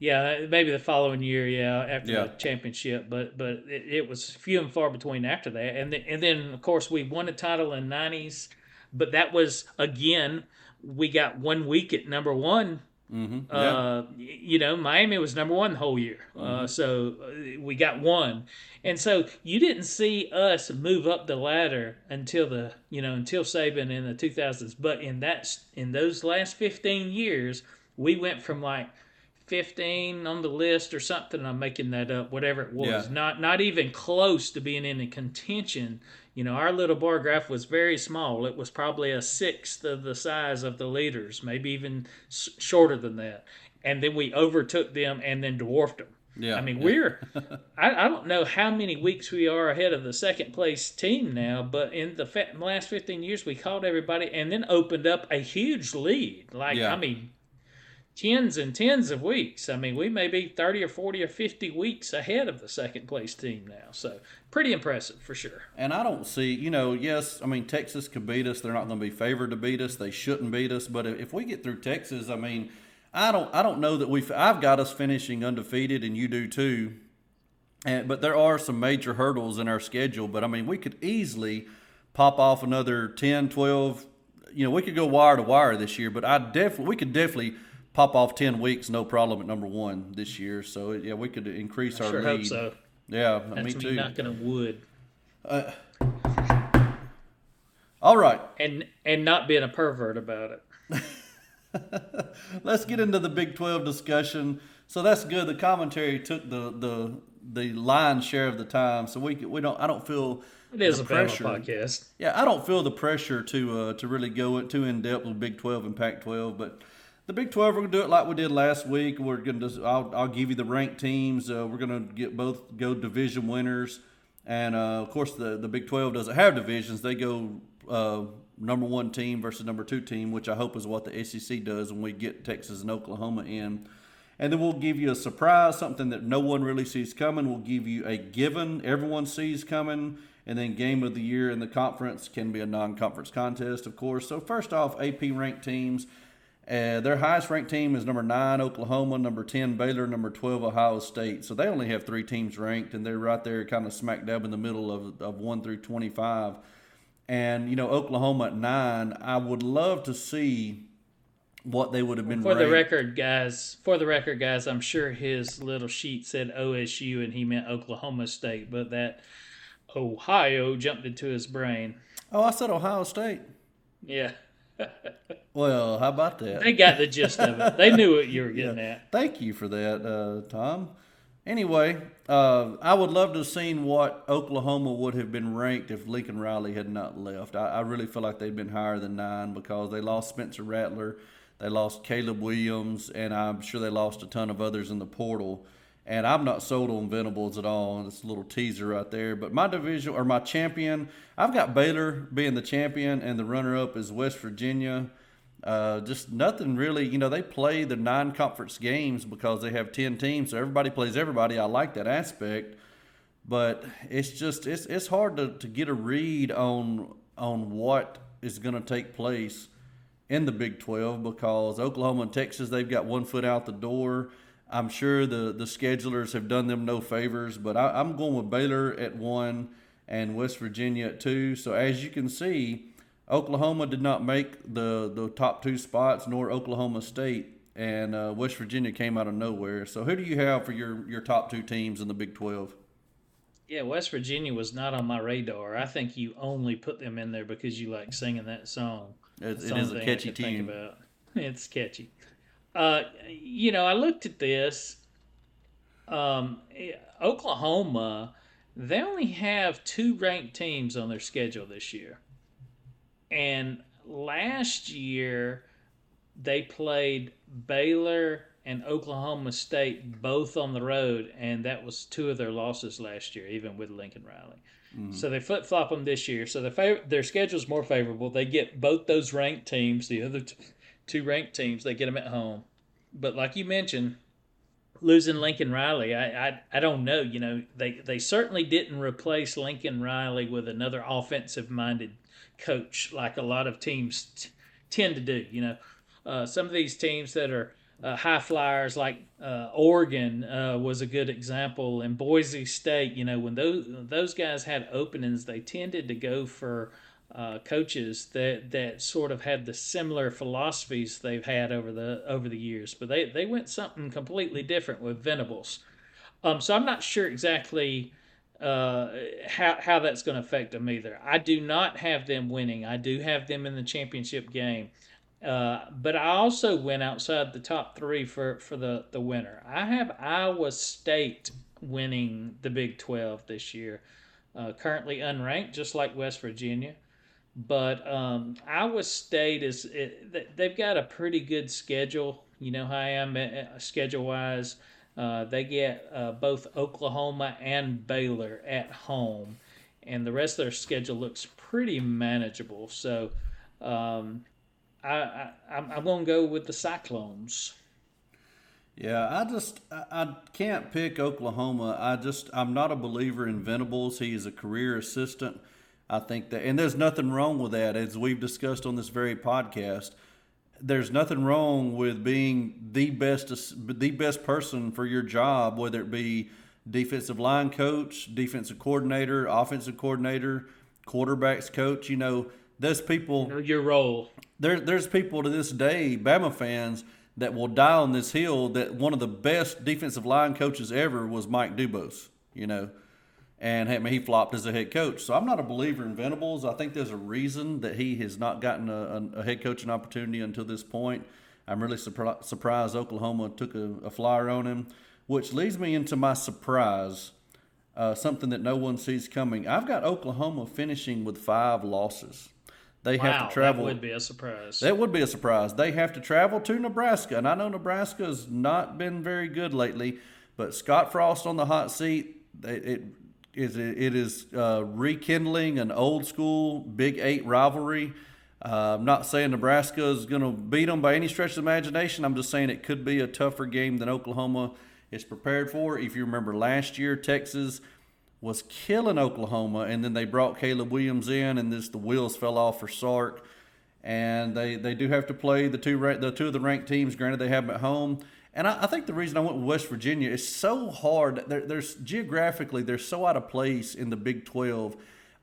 Yeah, maybe the following year, yeah, after yeah. the championship, but but it, it, was few and far between after that, and then, and then of course we won a title in '90s, but that was again we got one week at number one Mm-hmm. Yeah. Uh, you know, Miami was number one the whole year. Uh, mm-hmm. Uh, so we got one. And so you didn't see us move up the ladder until the, you know, until Saban in the 2000s. But in that, in those last 15 years, we went from like 15 on the list or something. I'm making that up, whatever it was. Yeah. Not, not even close to being in a contention you know, our little bar graph was very small. It was probably a sixth of the size of the leaders, maybe even s- shorter than that. And then we overtook them and then dwarfed them. Yeah. I mean, yeah. we're, I, I don't know how many weeks we are ahead of the second place team now, but in the last 15 years, we caught everybody and then opened up a huge lead. Like, yeah. I mean, tens and tens of weeks. I mean, we may be 30 or 40 or 50 weeks ahead of the second place team now. So, pretty impressive for sure. And I don't see, you know, yes, I mean, Texas could beat us. They're not going to be favored to beat us. They shouldn't beat us. But if we get through Texas, I mean, I don't, I don't know that we. I've got us finishing undefeated, and you do too. And but there are some major hurdles in our schedule. But I mean, we could easily pop off another 10, 12. You know, we could go wire to wire this year. But I definitely, we could definitely pop off 10 weeks, no problem at number one this year. So, yeah, we could increase I our sure lead. Hope so. Yeah, That's me too. Not gonna wood. Uh, all right. And and not being a pervert about it. Let's get into the Big 12 discussion. So that's good. The commentary took the the the lion's share of the time, so we we don't. I don't feel it is a pressure. podcast. Yeah, I don't feel the pressure to uh, to really go too in depth with Big 12 and Pac 12, but the Big 12, we're going to do it like we did last week. We're going to, I'll, I'll give you the ranked teams. Uh, we're going to get both go division winners. And uh, of course, the, the Big 12 doesn't have divisions. They go uh, number one team versus number two team, which I hope is what the SEC does when we get Texas and Oklahoma in. And then we'll give you a surprise, something that no one really sees coming. We'll give you a given everyone sees coming. And then game of the year in the conference can be a non conference contest, of course. So, first off, AP ranked teams. Uh, their highest ranked team is number nine, Oklahoma, number 10, Baylor, number 12, Ohio State. So they only have three teams ranked, and they're right there kind of smack dab in the middle of, of 1 through 25. And, you know, Oklahoma at nine, I would love to see what they would have been. For ranked. the record, guys, for the record, guys, I'm sure his little sheet said OSU and he meant Oklahoma State, but that Ohio jumped into his brain. Oh, I said Ohio State. Yeah. Well, how about that? They got the gist of it. They knew what you were getting at. Thank you for that, uh, Tom. Anyway, uh, I would love to have seen what Oklahoma would have been ranked if Lincoln Riley had not left. I, I really feel like they'd been higher than nine because they lost Spencer Rattler, they lost Caleb Williams, and I'm sure they lost a ton of others in the portal. And I'm not sold on Venables at all. And It's a little teaser right there. But my division or my champion, I've got Baylor being the champion, and the runner-up is West Virginia. Uh, just nothing really. You know, they play the non-conference games because they have ten teams, so everybody plays everybody. I like that aspect, but it's just it's it's hard to, to get a read on on what is going to take place in the Big Twelve because Oklahoma and Texas they've got one foot out the door. I'm sure the the schedulers have done them no favors, but I, I'm going with Baylor at one and West Virginia at two. So as you can see. Oklahoma did not make the, the top two spots, nor Oklahoma State, and uh, West Virginia came out of nowhere. So, who do you have for your, your top two teams in the Big 12? Yeah, West Virginia was not on my radar. I think you only put them in there because you like singing that song. It, That's it is a catchy team. about. It's catchy. Uh, you know, I looked at this. Um, Oklahoma, they only have two ranked teams on their schedule this year. And last year, they played Baylor and Oklahoma State both on the road, and that was two of their losses last year, even with Lincoln Riley. So they flip flop them this year. So their fav- their schedule's more favorable. They get both those ranked teams, the other t- two ranked teams, they get them at home. But like you mentioned, losing Lincoln Riley, I, I I don't know. You know, they they certainly didn't replace Lincoln Riley with another offensive minded coach like a lot of teams t- tend to do. You know, uh, some of these teams that are uh, high flyers like uh, Oregon uh, was a good example, and Boise State. You know, when those those guys had openings, they tended to go for uh, coaches that that sort of had the similar philosophies they've had over the over the years. But they they went something completely different with Venables. Um, so I'm not sure exactly uh, how how that's going to affect them either. I do not have them winning. I do have them in the championship game. Uh, but I also went outside the top three for, for the, the winner. I have Iowa State winning the Big 12 this year. Uh, currently unranked, just like West Virginia. But um, Iowa State is it, they've got a pretty good schedule. You know how I am schedule wise. Uh, they get uh, both Oklahoma and Baylor at home, and the rest of their schedule looks pretty manageable. So um, I, I, I'm, I'm going to go with the Cyclones. Yeah, I just I, I can't pick Oklahoma. I just I'm not a believer in Venables. He is a career assistant. I think that, and there's nothing wrong with that, as we've discussed on this very podcast. There's nothing wrong with being the best the best person for your job, whether it be defensive line coach, defensive coordinator, offensive coordinator, quarterbacks coach. You know, there's people. Know your role. There, there's people to this day, Bama fans, that will die on this hill that one of the best defensive line coaches ever was Mike DuBose. You know, and he flopped as a head coach. So I'm not a believer in Venables. I think there's a reason that he has not gotten a, a head coaching opportunity until this point. I'm really surpri- surprised Oklahoma took a, a, flyer on him, which leads me into my surprise, uh, something that no one sees coming. I've got Oklahoma finishing with five losses. They wow, have to travel. That would be a surprise. That would be a surprise. They have to travel to Nebraska, and I know Nebraska has not been very good lately. But Scott Frost on the hot seat, it, it is it, is uh, rekindling an old school Big Eight rivalry. Uh, I'm not saying Nebraska is going to beat them by any stretch of imagination. I'm just saying it could be a tougher game than Oklahoma is prepared for. If you remember last year, Texas was killing Oklahoma, and then they brought Caleb Williams in, and this the wheels fell off for Sark. And they, they do have to play the two the two of the ranked teams. Granted, they have them at home. And I, I think the reason I went with West Virginia is so hard. They're, there's geographically they're so out of place in the Big Twelve.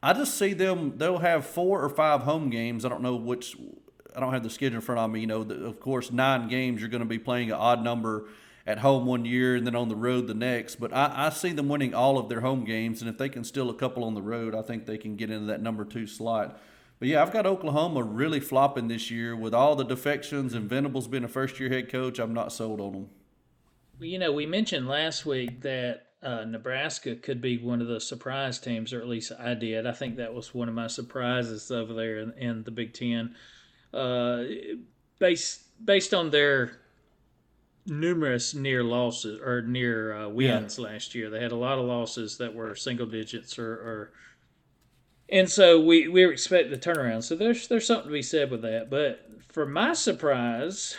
I just see them. They'll have four or five home games. I don't know which. I don't have the schedule in front of me. You know, the, of course, nine games. You're going to be playing an odd number at home one year and then on the road the next. But I, I, see them winning all of their home games, and if they can steal a couple on the road, I think they can get into that number two slot. But yeah, I've got Oklahoma really flopping this year with all the defections and Venables being a first year head coach. I'm not sold on them. Well, You know, we mentioned last week that uh, Nebraska could be one of the surprise teams, or at least I did. I think that was one of my surprises over there in, in the Big Ten. Uh, based based on their numerous near losses or near uh, wins yeah. last year. They had a lot of losses that were single digits or, or and so we we were expecting the turnaround. So there's there's something to be said with that. But for my surprise,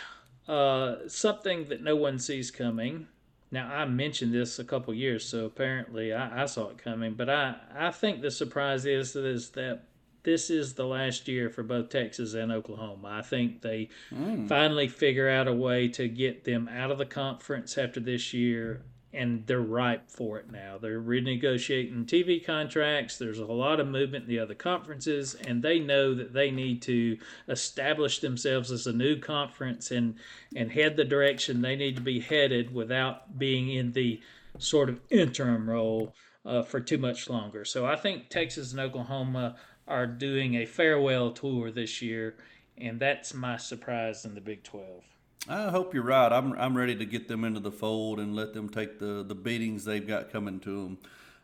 uh, something that no one sees coming. Now I mentioned this a couple years, so apparently I, I saw it coming. But I I think the surprise is that is that this is the last year for both Texas and Oklahoma. I think they mm. finally figure out a way to get them out of the conference after this year, and they're ripe for it now. They're renegotiating TV contracts. There's a lot of movement in the other conferences, and they know that they need to establish themselves as a new conference and and head the direction they need to be headed without being in the sort of interim role. Uh, for too much longer. So I think Texas and Oklahoma are doing a farewell tour this year, and that's my surprise in the Big 12. I hope you're right. I'm I'm ready to get them into the fold and let them take the the beatings they've got coming to them.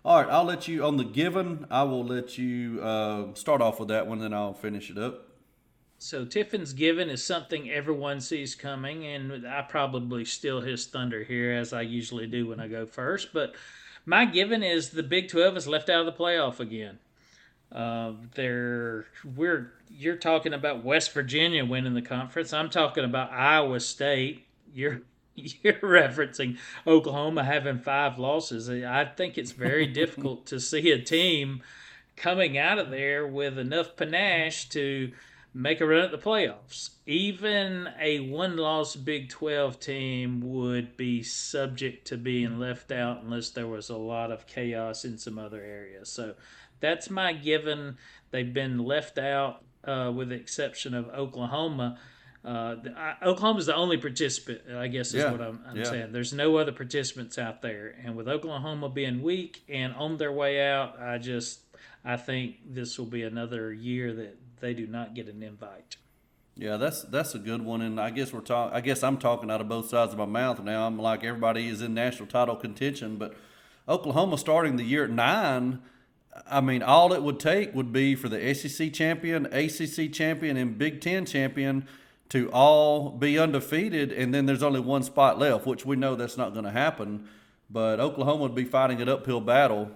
All right, I'll let you on the given. I will let you uh, start off with that one, then I'll finish it up. So Tiffin's given is something everyone sees coming, and I probably steal his thunder here as I usually do when I go first. But my given is the Big Twelve is left out of the playoff again. Uh, they're we're you're talking about West Virginia winning the conference. I'm talking about Iowa State. You're you're referencing Oklahoma having five losses. I think it's very difficult to see a team coming out of there with enough panache to make a run at the playoffs. Even a one loss Big 12 team would be subject to being left out unless there was a lot of chaos in some other areas. So that's my given. They've been left out, uh, with the exception of Oklahoma. Uh, Oklahoma is the only participant, I guess is yeah, what I'm, I'm yeah. saying. There's no other participants out there, and with Oklahoma being weak and on their way out, I just I think this will be another year that they do not get an invite. Yeah, that's that's a good one, and I guess we're talking. I guess I'm talking out of both sides of my mouth now. I'm like everybody is in national title contention, but Oklahoma starting the year at nine I mean, all it would take would be for the SEC champion, ACC champion, and Big Ten champion to all be undefeated, and then there's only one spot left, which we know that's not going to happen. But Oklahoma would be fighting an uphill battle.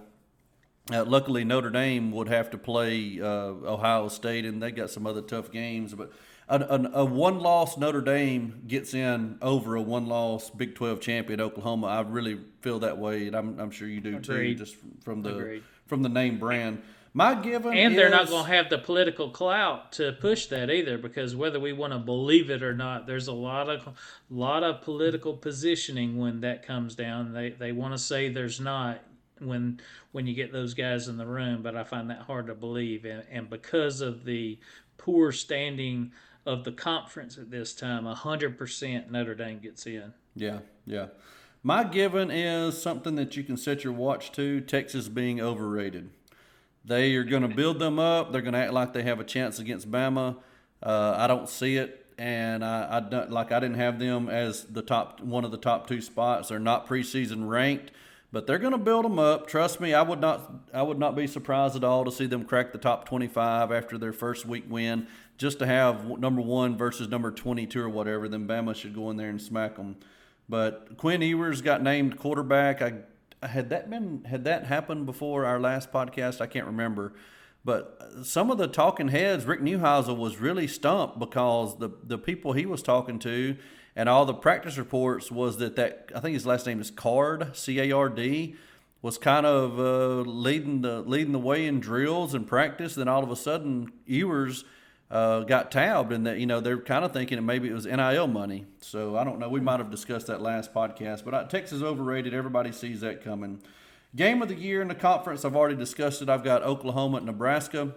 Uh, luckily, Notre Dame would have to play uh, Ohio State, and they got some other tough games. But a, a, a one loss Notre Dame gets in over a one loss Big 12 champion Oklahoma. I really feel that way, and I'm, I'm sure you do Agreed. too, just from the. Agreed from the name brand. My given and they're is, not going to have the political clout to push that either, because whether we want to believe it or not, there's a lot of lot of political positioning when that comes down. They they want to say there's not when when you get those guys in the room, but I find that hard to believe. And, and because of the poor standing of the conference at this time, hundred percent Notre Dame gets in. Yeah, yeah. My given is something that you can set your watch to Texas being overrated. They are going to build them up. They're going to act like they have a chance against Bama. Uh, I don't see it, and I, I don't, like I didn't have them as the top one of the top two spots. They're not preseason ranked, but they're going to build them up. Trust me, I would not I would not be surprised at all to see them crack the top 25 after their first week win, just to have number one versus number 22 or whatever. Then Bama should go in there and smack them. But Quinn Ewers got named quarterback. I had that been had that happened before our last podcast? I can't remember. But some of the talking heads, Rick Neuheisel was really stumped because the the people he was talking to and all the practice reports was that that I think his last name is Card C A R D was kind of uh, leading the leading the way in drills and practice. Then all of a sudden, Ewers uh, got tabbed, and that you know they're kind of thinking that maybe it was NIL money. So I don't know. We might have discussed that last podcast, but I, Texas overrated. Everybody sees that coming. Game of the year in the conference. I've already discussed it. I've got Oklahoma and Nebraska.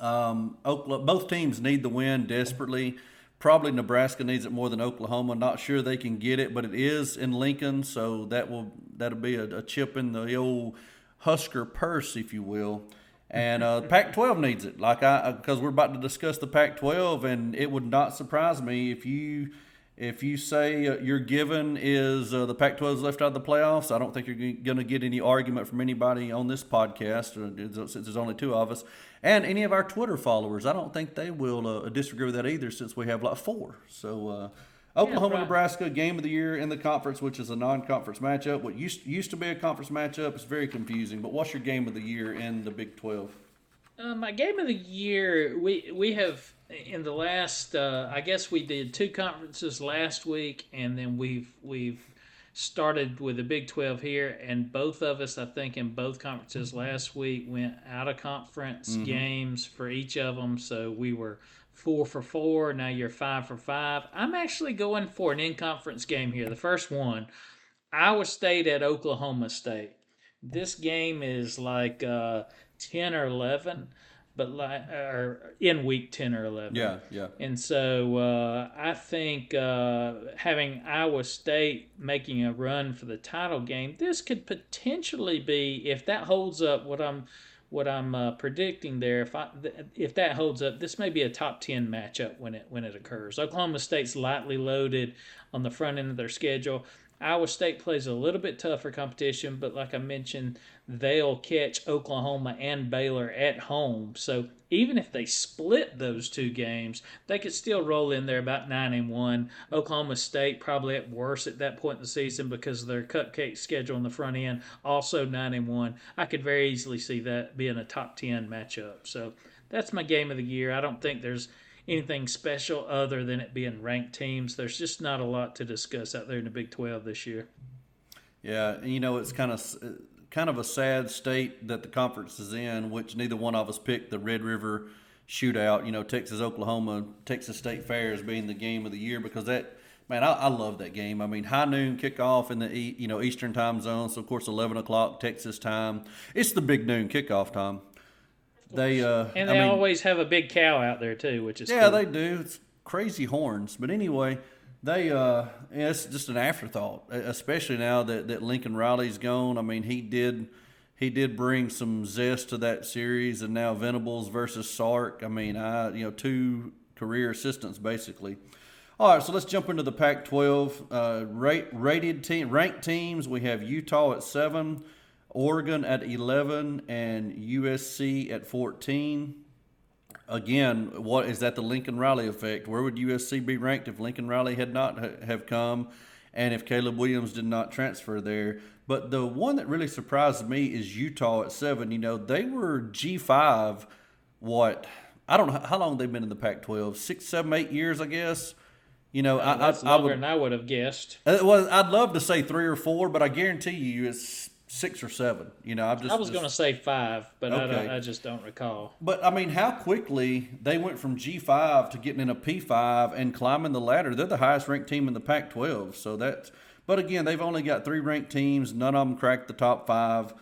Um, Oklahoma, both teams need the win desperately. Probably Nebraska needs it more than Oklahoma. Not sure they can get it, but it is in Lincoln, so that will that'll be a, a chip in the old Husker purse, if you will. And uh, Pac-12 needs it, like I because we're about to discuss the Pac-12, and it would not surprise me if you if you say uh, your given is uh, the Pac-12 is left out of the playoffs, I don't think you're going to get any argument from anybody on this podcast, uh, since there's only two of us, and any of our Twitter followers. I don't think they will uh, disagree with that either, since we have like four. So uh, Oklahoma, Nebraska, game of the year in the conference, which is a non-conference matchup. What used used to be a conference matchup is very confusing. But what's your game of the year in the Big Twelve? Uh, my game of the year, we we have in the last. Uh, I guess we did two conferences last week, and then we've we've started with the Big Twelve here, and both of us, I think, in both conferences last week went out of conference mm-hmm. games for each of them. So we were four for four. Now you're five for five. I'm actually going for an in conference game here. The first one, Iowa State at Oklahoma State. This game is like uh, 10 or 11 but like or in week 10 or 11 yeah yeah and so uh, i think uh, having iowa state making a run for the title game this could potentially be if that holds up what i'm what I'm uh, predicting there, if I, if that holds up, this may be a top ten matchup when it when it occurs. Oklahoma State's lightly loaded on the front end of their schedule. Iowa State plays a little bit tougher competition, but like I mentioned, they'll catch Oklahoma and Baylor at home. So even if they split those two games, they could still roll in there about nine and one. Oklahoma State probably at worst at that point in the season because of their cupcake schedule on the front end, also nine and one. I could very easily see that being a top ten matchup. So that's my game of the year. I don't think there's anything special other than it being ranked teams. There's just not a lot to discuss out there in the Big 12 this year. Yeah, you know it's kind of kind of a sad state that the conference is in, which neither one of us picked the Red River shootout. You know, Texas Oklahoma, Texas State Fair as being the game of the year because that man, I, I, love that game. I mean, high noon kickoff in the you know Eastern time zone, so of course eleven o'clock Texas time. It's the big noon kickoff time. They uh, and they I mean, always have a big cow out there too, which is yeah, cool. they do. It's crazy horns, but anyway, they uh, yeah, it's just an afterthought, especially now that that Lincoln Riley's gone. I mean, he did he did bring some zest to that series, and now Venables versus Sark. I mean, I you know two career assistants basically. All right, so let's jump into the Pac-12 uh, rate, rated team ranked teams. We have Utah at seven. Oregon at 11 and USC at 14. Again, what is that the Lincoln Riley effect? Where would USC be ranked if Lincoln Riley had not have come and if Caleb Williams did not transfer there? But the one that really surprised me is Utah at 7. You know, they were G5 what I don't know how long they've been in the Pac-12, six, seven, eight years, I guess. You know, I, that's I, longer I would, than I would have guessed. Uh, well, I'd love to say three or four, but I guarantee you, it's six or seven. You know, I'm just. I was going to say five, but okay. I, I, just don't recall. But I mean, how quickly they went from G five to getting in a P five and climbing the ladder. They're the highest ranked team in the Pac twelve. So that's. But again, they've only got three ranked teams. None of them cracked the top five,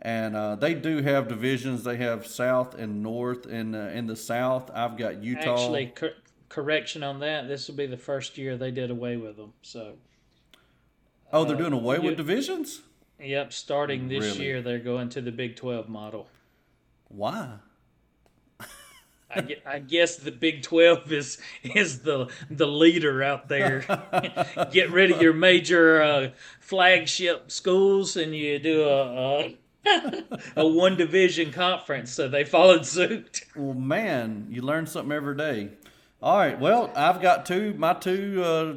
and uh, they do have divisions. They have South and North. And uh, in the South, I've got Utah. Actually, cor- correction on that. This will be the first year they did away with them. So. Oh, they're uh, doing away with divisions. Yep, starting this really? year, they're going to the Big 12 model. Why? I, I guess the Big 12 is is the the leader out there. Get rid of your major uh, flagship schools and you do a, a a one division conference, so they followed suit. Well, man, you learn something every day. All right, well, I've got two my two uh,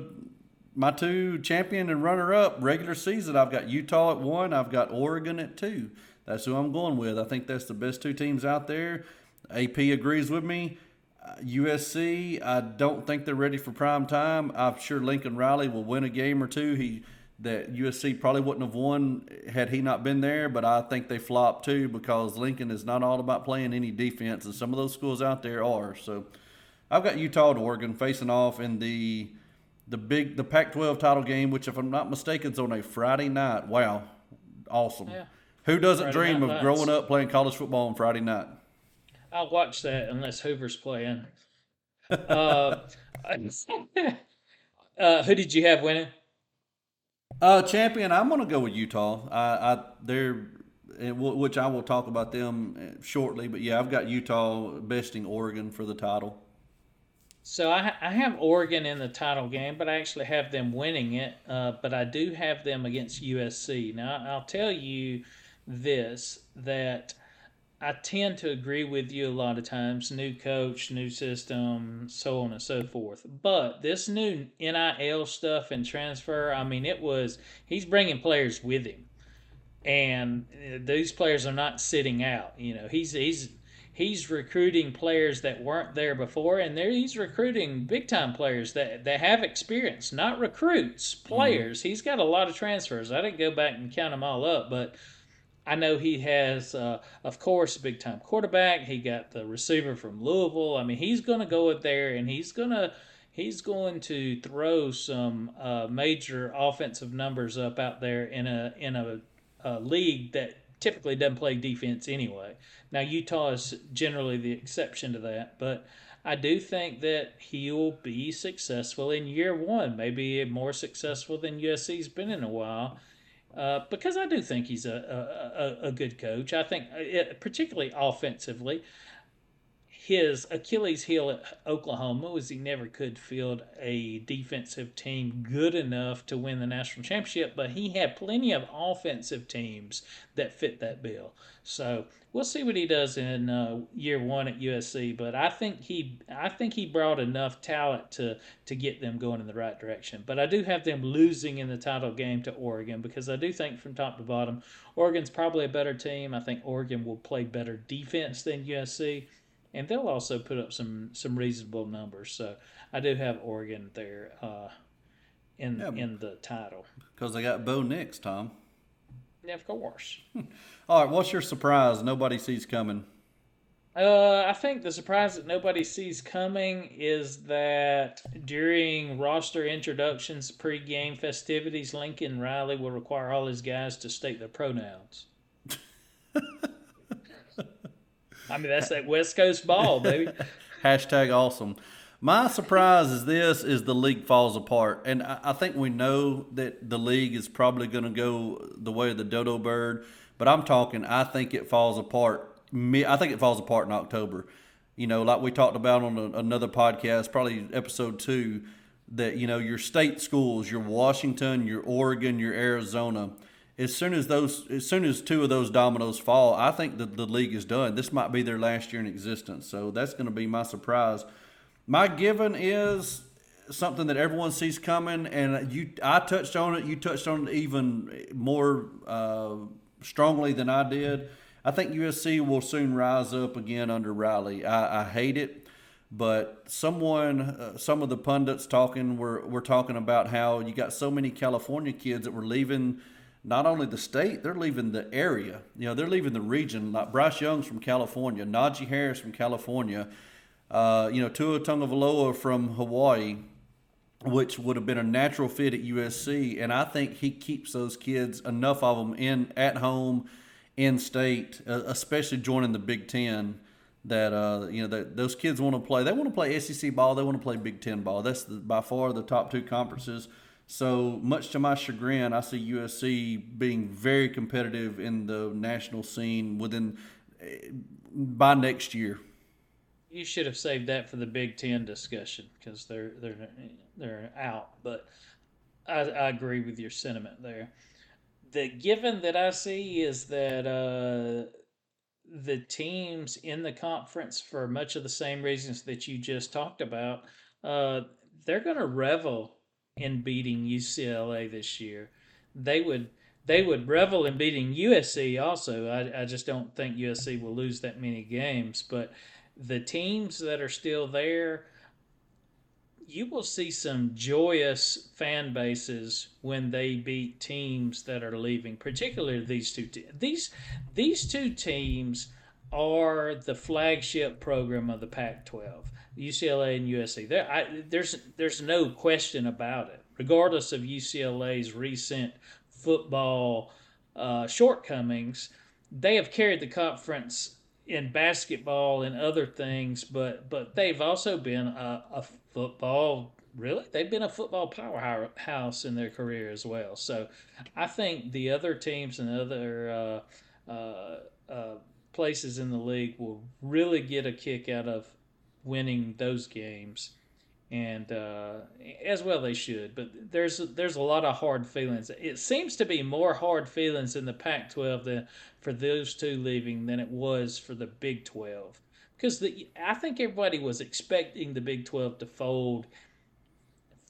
my two champion and runner up regular season, I've got Utah at one. I've got Oregon at two. That's who I'm going with. I think that's the best two teams out there. AP agrees with me. Uh, USC, I don't think they're ready for prime time. I'm sure Lincoln Riley will win a game or two. He that USC probably wouldn't have won had he not been there, but I think they flopped too because Lincoln is not all about playing any defense, and some of those schools out there are. So I've got Utah and Oregon facing off in the the big the Pac-12 title game, which if I'm not mistaken is on a Friday night. Wow, awesome! Yeah. Who doesn't Friday dream of nights. growing up playing college football on Friday night? I'll watch that unless Hoover's playing. uh, uh, who did you have winning? Uh, champion, I'm going to go with Utah. I, I they're which I will talk about them shortly. But yeah, I've got Utah besting Oregon for the title. So I, I have Oregon in the title game, but I actually have them winning it. Uh, but I do have them against USC. Now I'll tell you this that I tend to agree with you a lot of times. New coach, new system, so on and so forth. But this new NIL stuff and transfer, I mean, it was he's bringing players with him, and uh, these players are not sitting out. You know, he's he's he's recruiting players that weren't there before, and there he's recruiting big time players that that have experience, not recruits, players. Mm-hmm. He's got a lot of transfers. I didn't go back and count them all up, but I know he has, uh, of course, a big time quarterback. He got the receiver from Louisville. I mean, he's going to go up there and he's going to he's going to throw some uh, major offensive numbers up out there in a in a, a league that typically doesn't play defense anyway. Now Utah is generally the exception to that, but I do think that he'll be successful in year one, maybe more successful than USC's been in a while. Uh, because I do think he's a, a, a good coach. I think, uh, it, particularly offensively, his Achilles heel at Oklahoma was he never could field a defensive team good enough to win the national championship, but he had plenty of offensive teams that fit that bill. So we'll see what he does in uh, year one at USC. But I think he, I think he brought enough talent to to get them going in the right direction. But I do have them losing in the title game to Oregon because I do think from top to bottom, Oregon's probably a better team. I think Oregon will play better defense than USC and they'll also put up some some reasonable numbers. So I do have Oregon there uh, in yeah, in the title because they got Bo Nix, Tom. Yeah, of course. All right, what's your surprise? Nobody sees coming. Uh, I think the surprise that nobody sees coming is that during roster introductions, pre-game festivities, Lincoln Riley will require all his guys to state their pronouns. I mean, that's that West Coast ball, baby. Hashtag awesome. My surprise is this: is the league falls apart, and I, I think we know that the league is probably going to go the way of the dodo bird. But I'm talking, I think it falls apart. Me, I think it falls apart in October. You know, like we talked about on a, another podcast, probably episode two, that you know your state schools, your Washington, your Oregon, your Arizona as soon as those as soon as two of those dominoes fall, I think that the league is done. This might be their last year in existence. So that's going to be my surprise. My given is something that everyone sees coming, and you I touched on it. You touched on it even more uh, strongly than I did. I think USC will soon rise up again under Riley. I, I hate it, but someone, uh, some of the pundits talking, were were talking about how you got so many California kids that were leaving not only the state, they're leaving the area. You know, they're leaving the region. Like Bryce Young's from California, Najee Harris from California, uh, you know, Tua Tagovailoa from Hawaii, which would have been a natural fit at USC. And I think he keeps those kids enough of them in at home, in state, uh, especially joining the Big Ten. That uh, you know, that those kids want to play. They want to play SEC ball. They want to play Big Ten ball. That's the, by far the top two conferences so much to my chagrin, I see USC being very competitive in the national scene within eh, by next year. You should have saved that for the Big Ten discussion because they're they're they're out. But I, I agree with your sentiment there. The given that I see is that uh, the teams in the conference, for much of the same reasons that you just talked about, uh, they're going to revel in beating UCLA this year. They would they would revel in beating USC also. I, I just don't think USC will lose that many games. But the teams that are still there, you will see some joyous fan bases when they beat teams that are leaving, particularly these two te- these these two teams are the flagship program of the Pac-12, UCLA and USC. There, I, there's there's no question about it. Regardless of UCLA's recent football uh, shortcomings, they have carried the conference in basketball and other things, but but they've also been a, a football really they've been a football powerhouse in their career as well. So I think the other teams and other uh, uh, uh, places in the league will really get a kick out of winning those games and uh, as well they should. But there's there's a lot of hard feelings. It seems to be more hard feelings in the Pac-12 than for those two leaving than it was for the Big 12. Because the I think everybody was expecting the Big 12 to fold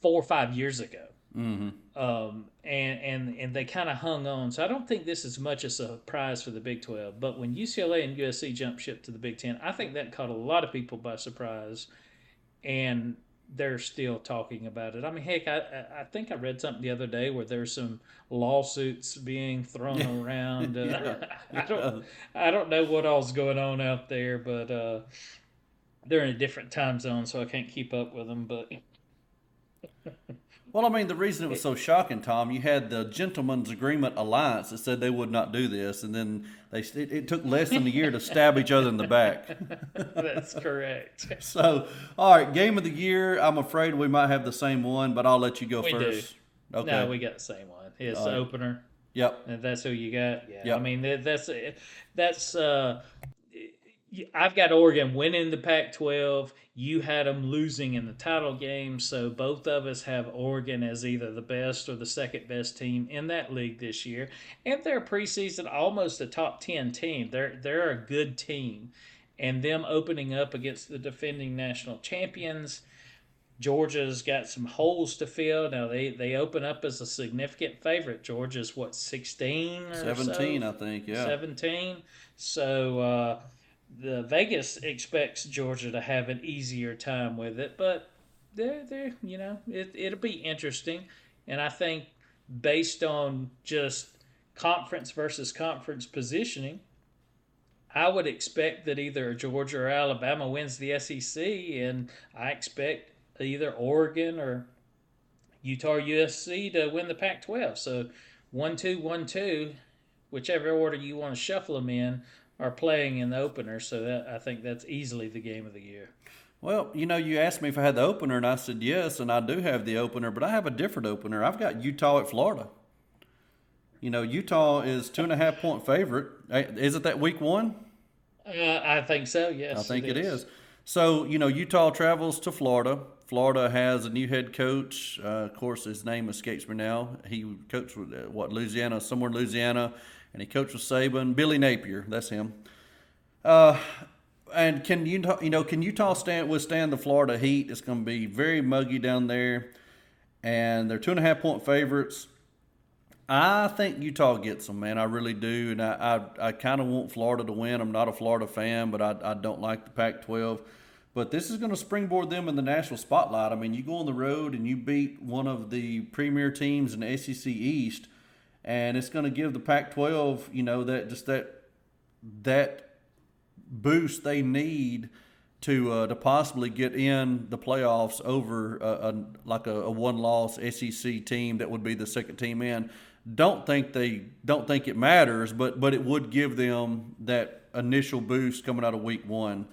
four or five years ago. Mm-hmm. Um, and and and they kind of hung on. So I don't think this is much a surprise for the Big 12. But when UCLA and USC jumped ship to the Big 10, I think that caught a lot of people by surprise. And they're still talking about it. I mean, heck, I I think I read something the other day where there's some lawsuits being thrown around. Uh. I don't I don't know what all's going on out there, but uh, they're in a different time zone, so I can't keep up with them. But well, I mean, the reason it was so shocking, Tom, you had the Gentlemen's Agreement Alliance that said they would not do this, and then they it, it took less than a year to stab each other in the back. That's correct. so, all right, game of the year. I'm afraid we might have the same one, but I'll let you go we first. Do. Okay. No, we got the same one. It's the opener. Yep. And that's who you got. Yeah. Yep. I mean, that's that's uh, I've got Oregon winning the Pac 12. You had them losing in the title game. So both of us have Oregon as either the best or the second best team in that league this year. And they're preseason almost a top 10 team. They're, they're a good team. And them opening up against the defending national champions. Georgia's got some holes to fill. Now they, they open up as a significant favorite. Georgia's what, 16 or 17, so? I think, yeah. 17. So, uh, the Vegas expects Georgia to have an easier time with it, but they're, they're you know it it'll be interesting, and I think based on just conference versus conference positioning, I would expect that either Georgia or Alabama wins the SEC, and I expect either Oregon or Utah USC to win the Pac-12. So one two one two, whichever order you want to shuffle them in are playing in the opener, so that, I think that's easily the game of the year. Well, you know, you asked me if I had the opener, and I said yes, and I do have the opener, but I have a different opener. I've got Utah at Florida. You know, Utah is two and a half point favorite. Is it that week one? Uh, I think so. Yes, I think it is. it is. So you know, Utah travels to Florida. Florida has a new head coach. Uh, of course, his name escapes me now. He coached with uh, what Louisiana, somewhere in Louisiana and he coached with Saban. Billy Napier, that's him. Uh, and can Utah, you know, can Utah stand withstand the Florida heat? It's going to be very muggy down there, and they're two and a half point favorites. I think Utah gets them, man. I really do, and I I, I kind of want Florida to win. I'm not a Florida fan, but I I don't like the Pac-12. But this is going to springboard them in the national spotlight. I mean, you go on the road and you beat one of the premier teams in SEC East and it's going to give the Pac-12, you know, that just that that boost they need to uh, to possibly get in the playoffs over a, a like a, a one-loss SEC team that would be the second team in. Don't think they don't think it matters, but but it would give them that initial boost coming out of week one.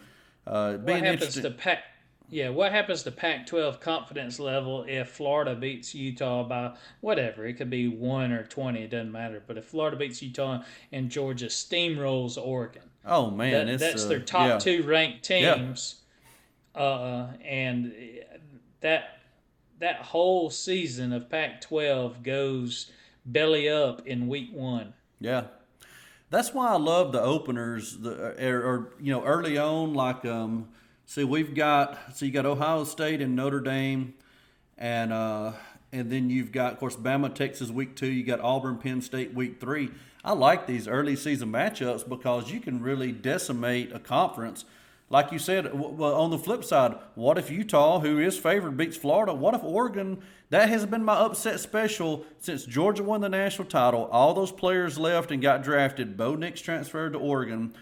Uh, what happens to Pac? Yeah, what happens to Pac 12 confidence level if Florida beats Utah by whatever? It could be 1 or 20, it doesn't matter. But if Florida beats Utah and Georgia steamrolls Oregon, oh, man, that, that's uh, their top yeah. two ranked teams. Yeah. Uh, and that, that whole season of Pac 12 goes belly up in week one. Yeah. That's why I love the openers, the, or, or you know, early on, like, um, See, we've got so you got Ohio State and Notre Dame, and uh, and then you've got, of course, Bama, Texas week two. You got Auburn, Penn State week three. I like these early season matchups because you can really decimate a conference. Like you said, on the flip side, what if Utah, who is favored, beats Florida? What if Oregon? That has been my upset special since Georgia won the national title. All those players left and got drafted. Bo Nix transferred to Oregon.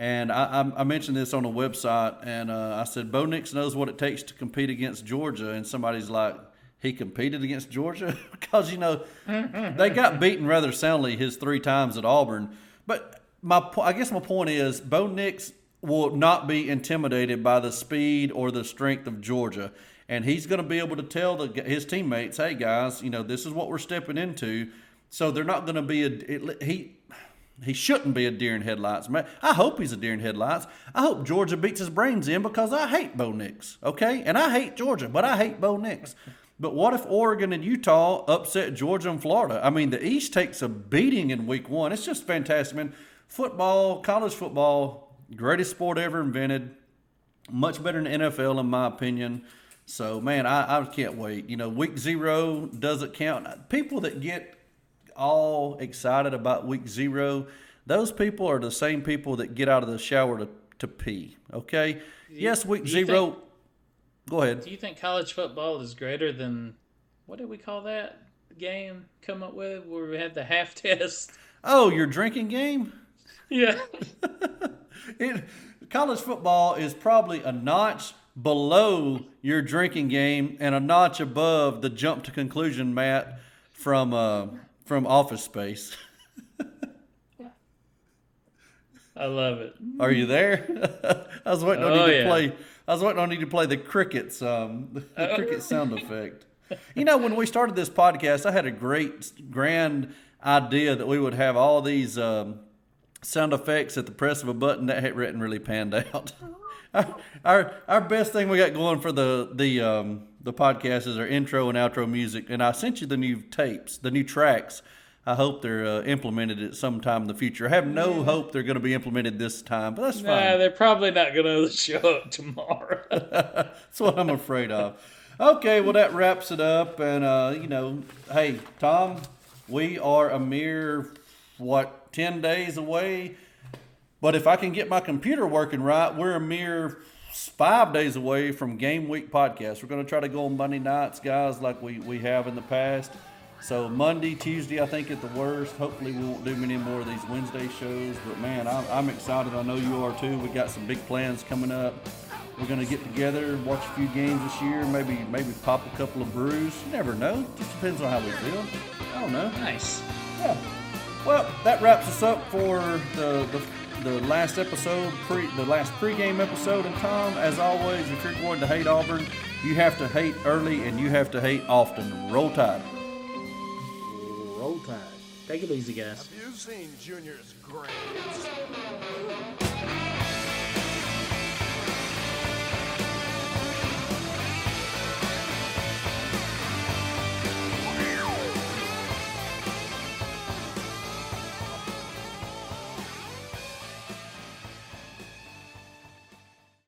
And I, I, I mentioned this on a website, and uh, I said, Bo Nix knows what it takes to compete against Georgia. And somebody's like, he competed against Georgia? because, you know, they got beaten rather soundly his three times at Auburn. But my, I guess my point is, Bo Nix will not be intimidated by the speed or the strength of Georgia. And he's going to be able to tell the, his teammates, hey, guys, you know, this is what we're stepping into. So they're not going to be a, he, he shouldn't be a deer in headlights. I hope he's a deer in headlights. I hope Georgia beats his brains in because I hate Bo Nix, okay? And I hate Georgia, but I hate Bo Nix. But what if Oregon and Utah upset Georgia and Florida? I mean, the East takes a beating in week one. It's just fantastic, man. Football, college football, greatest sport ever invented. Much better than NFL, in my opinion. So, man, I, I can't wait. You know, week zero doesn't count. People that get all excited about week zero, those people are the same people that get out of the shower to, to pee. Okay? yes, week zero. Think, go ahead. Do you think college football is greater than what did we call that game come up with where we had the half test? Oh, your drinking game? Yeah. it, college football is probably a notch below your drinking game and a notch above the jump to conclusion, mat, from uh, from Office Space. I love it. Are you there? I was waiting on oh, you to yeah. play. I was waiting on you to play the crickets, um, the, the cricket sound effect. You know, when we started this podcast, I had a great, grand idea that we would have all these um, sound effects at the press of a button. That hadn't really panned out. our, our our best thing we got going for the the um, the podcast is our intro and outro music. And I sent you the new tapes, the new tracks. I hope they're uh, implemented at some time in the future. I have no hope they're going to be implemented this time, but that's nah, fine. they're probably not going to show up tomorrow. that's what I'm afraid of. Okay, well that wraps it up, and uh, you know, hey Tom, we are a mere what ten days away. But if I can get my computer working right, we're a mere five days away from Game Week podcast. We're going to try to go on Monday nights, guys, like we, we have in the past. So Monday, Tuesday, I think at the worst. Hopefully, we won't do many more of these Wednesday shows. But man, I'm, I'm excited. I know you are too. We got some big plans coming up. We're going to get together, watch a few games this year, maybe maybe pop a couple of brews. You never know. Just depends on how we feel. I don't know. Nice. Yeah. Well, that wraps us up for the, the the last episode, pre the last pregame episode. And Tom, as always, if you're going to hate Auburn, you have to hate early and you have to hate often. Roll Tide. Roll Tide. Take it easy, guys. Have you seen Junior's grades?